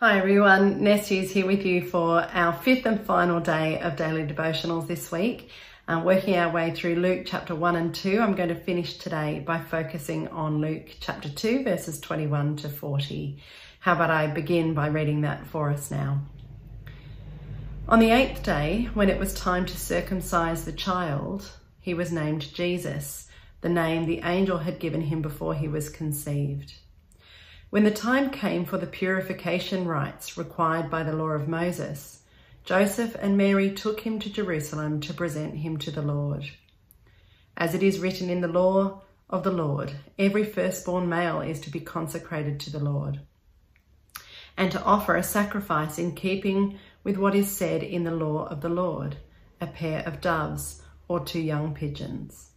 Hi everyone, Nessie is here with you for our fifth and final day of daily devotionals this week. Uh, working our way through Luke chapter 1 and 2, I'm going to finish today by focusing on Luke chapter 2, verses 21 to 40. How about I begin by reading that for us now? On the eighth day, when it was time to circumcise the child, he was named Jesus, the name the angel had given him before he was conceived. When the time came for the purification rites required by the law of Moses, Joseph and Mary took him to Jerusalem to present him to the Lord. As it is written in the law of the Lord, every firstborn male is to be consecrated to the Lord, and to offer a sacrifice in keeping with what is said in the law of the Lord, a pair of doves or two young pigeons.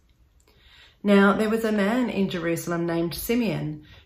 Now there was a man in Jerusalem named Simeon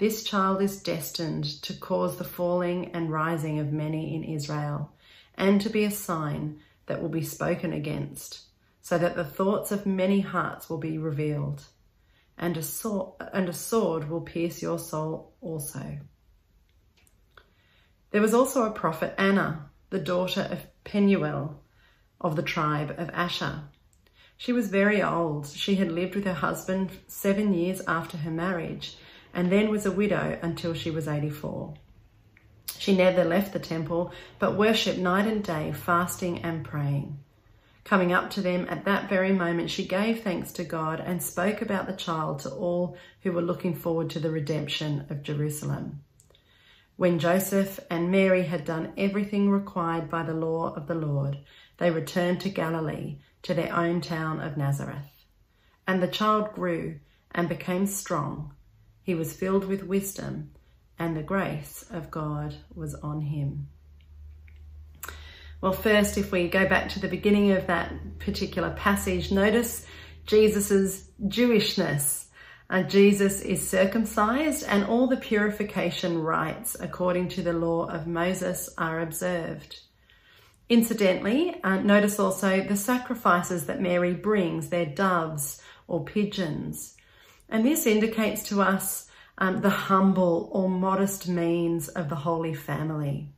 this child is destined to cause the falling and rising of many in Israel, and to be a sign that will be spoken against, so that the thoughts of many hearts will be revealed, and a sword, and a sword will pierce your soul also. There was also a prophet, Anna, the daughter of Penuel of the tribe of Asher. She was very old. She had lived with her husband seven years after her marriage and then was a widow until she was 84. She never left the temple, but worshipped night and day, fasting and praying. Coming up to them at that very moment, she gave thanks to God and spoke about the child to all who were looking forward to the redemption of Jerusalem. When Joseph and Mary had done everything required by the law of the Lord, they returned to Galilee, to their own town of Nazareth. And the child grew and became strong he was filled with wisdom, and the grace of God was on him. Well, first, if we go back to the beginning of that particular passage, notice Jesus's Jewishness. Uh, Jesus is circumcised and all the purification rites according to the law of Moses are observed. Incidentally, uh, notice also the sacrifices that Mary brings, they're doves or pigeons. And this indicates to us um, the humble or modest means of the Holy Family.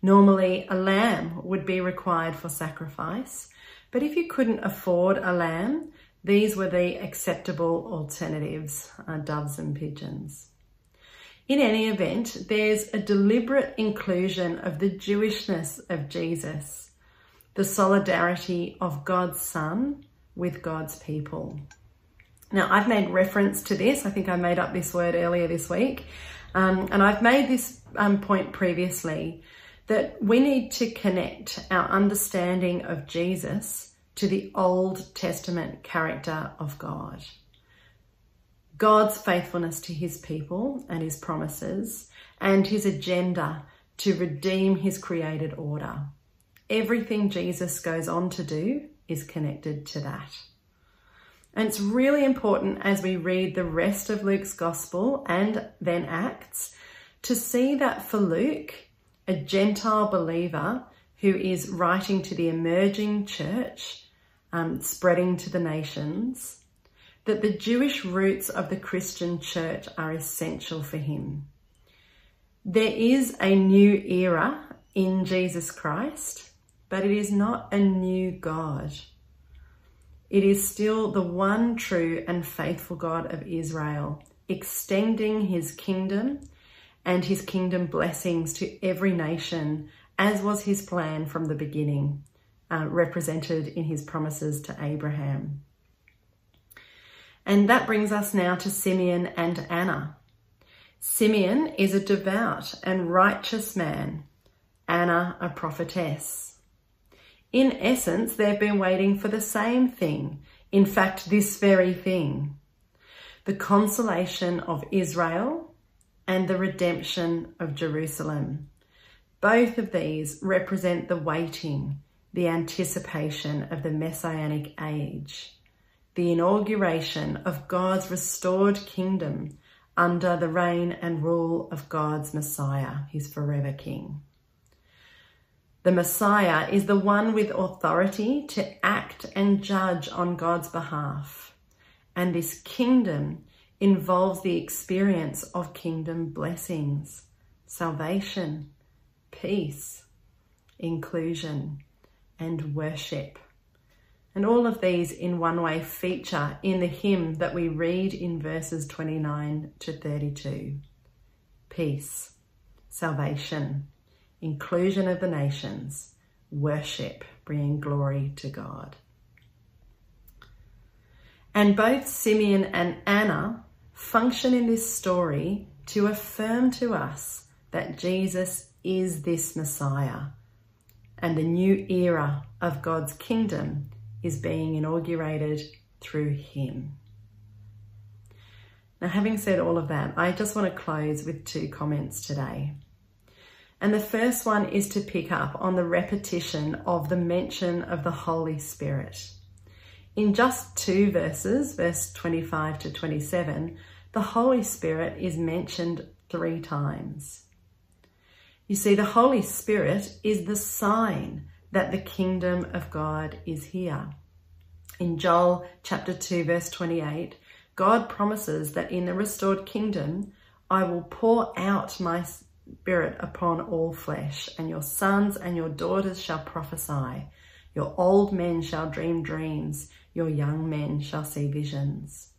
Normally, a lamb would be required for sacrifice, but if you couldn't afford a lamb, these were the acceptable alternatives, uh, doves and pigeons. In any event, there's a deliberate inclusion of the Jewishness of Jesus, the solidarity of God's Son with God's people. Now, I've made reference to this. I think I made up this word earlier this week. Um, and I've made this um, point previously that we need to connect our understanding of Jesus to the Old Testament character of God. God's faithfulness to his people and his promises and his agenda to redeem his created order. Everything Jesus goes on to do is connected to that. And it's really important as we read the rest of Luke's gospel and then Acts to see that for Luke, a Gentile believer who is writing to the emerging church, um, spreading to the nations, that the Jewish roots of the Christian church are essential for him. There is a new era in Jesus Christ, but it is not a new God. It is still the one true and faithful God of Israel, extending his kingdom and his kingdom blessings to every nation as was his plan from the beginning, uh, represented in his promises to Abraham. And that brings us now to Simeon and Anna. Simeon is a devout and righteous man, Anna a prophetess. In essence, they've been waiting for the same thing, in fact, this very thing the consolation of Israel and the redemption of Jerusalem. Both of these represent the waiting, the anticipation of the Messianic age, the inauguration of God's restored kingdom under the reign and rule of God's Messiah, his forever King. The Messiah is the one with authority to act and judge on God's behalf. And this kingdom involves the experience of kingdom blessings, salvation, peace, inclusion, and worship. And all of these in one way feature in the hymn that we read in verses 29 to 32. Peace, salvation, inclusion of the nations, worship, bringing glory to God. And both Simeon and Anna function in this story to affirm to us that Jesus is this Messiah and the new era of God's kingdom is being inaugurated through him. Now, having said all of that, I just want to close with two comments today. And the first one is to pick up on the repetition of the mention of the Holy Spirit. In just two verses, verse 25 to 27, the Holy Spirit is mentioned three times. You see, the Holy Spirit is the sign that the kingdom of God is here. In Joel chapter 2, verse 28, God promises that in the restored kingdom, I will pour out my spirit upon all flesh, and your sons and your daughters shall prophesy. Your old men shall dream dreams, your young men shall see visions.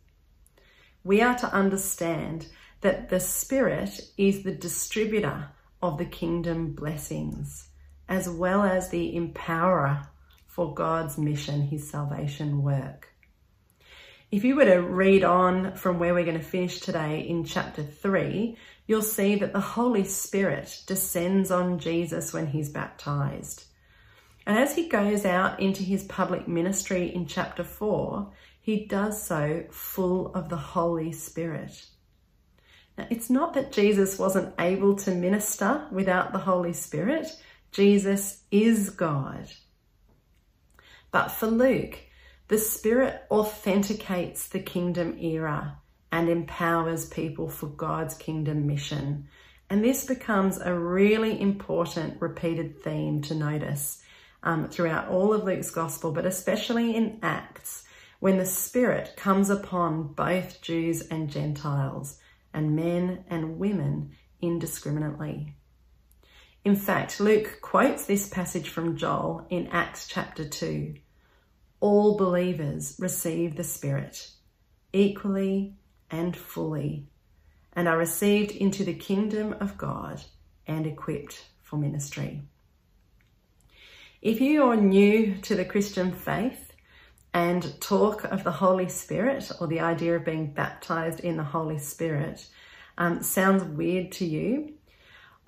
We are to understand that the Spirit is the distributor of the kingdom blessings as well as the empowerer for God's mission, his salvation work. If you were to read on from where we're going to finish today in chapter 3, you'll see that the Holy Spirit descends on Jesus when he's baptized. And as he goes out into his public ministry in chapter 4, he does so full of the Holy Spirit. Now, it's not that Jesus wasn't able to minister without the Holy Spirit. Jesus is God. But for Luke, the Spirit authenticates the kingdom era and empowers people for God's kingdom mission. And this becomes a really important repeated theme to notice um, throughout all of Luke's gospel, but especially in Acts, when the Spirit comes upon both Jews and Gentiles, and men and women indiscriminately. In fact, Luke quotes this passage from Joel in Acts chapter 2. All believers receive the Spirit equally and fully and are received into the kingdom of God and equipped for ministry. If you are new to the Christian faith and talk of the Holy Spirit or the idea of being baptized in the Holy Spirit um, sounds weird to you,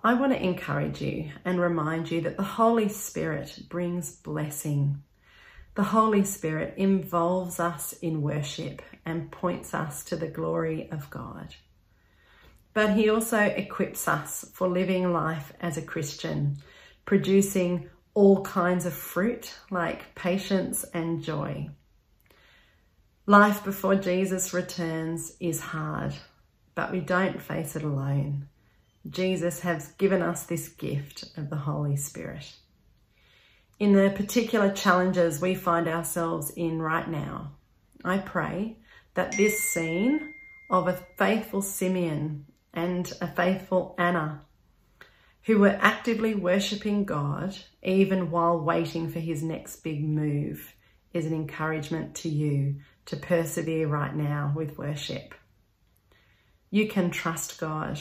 I want to encourage you and remind you that the Holy Spirit brings blessing. The Holy Spirit involves us in worship and points us to the glory of God. But He also equips us for living life as a Christian, producing all kinds of fruit like patience and joy. Life before Jesus returns is hard, but we don't face it alone. Jesus has given us this gift of the Holy Spirit. In the particular challenges we find ourselves in right now, I pray that this scene of a faithful Simeon and a faithful Anna, who were actively worshipping God even while waiting for his next big move, is an encouragement to you to persevere right now with worship. You can trust God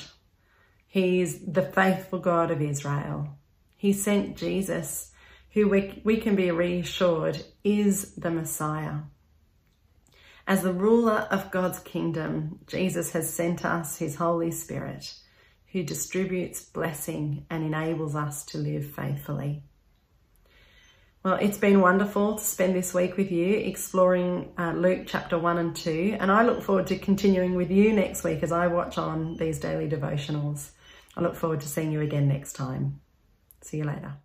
he is the faithful God of Israel. He sent Jesus, who we, we can be reassured is the Messiah. As the ruler of God's kingdom, Jesus has sent us his Holy Spirit, who distributes blessing and enables us to live faithfully. Well, it's been wonderful to spend this week with you exploring uh, Luke chapter 1 and 2, and I look forward to continuing with you next week as I watch on these daily devotionals. I look forward to seeing you again next time. See you later.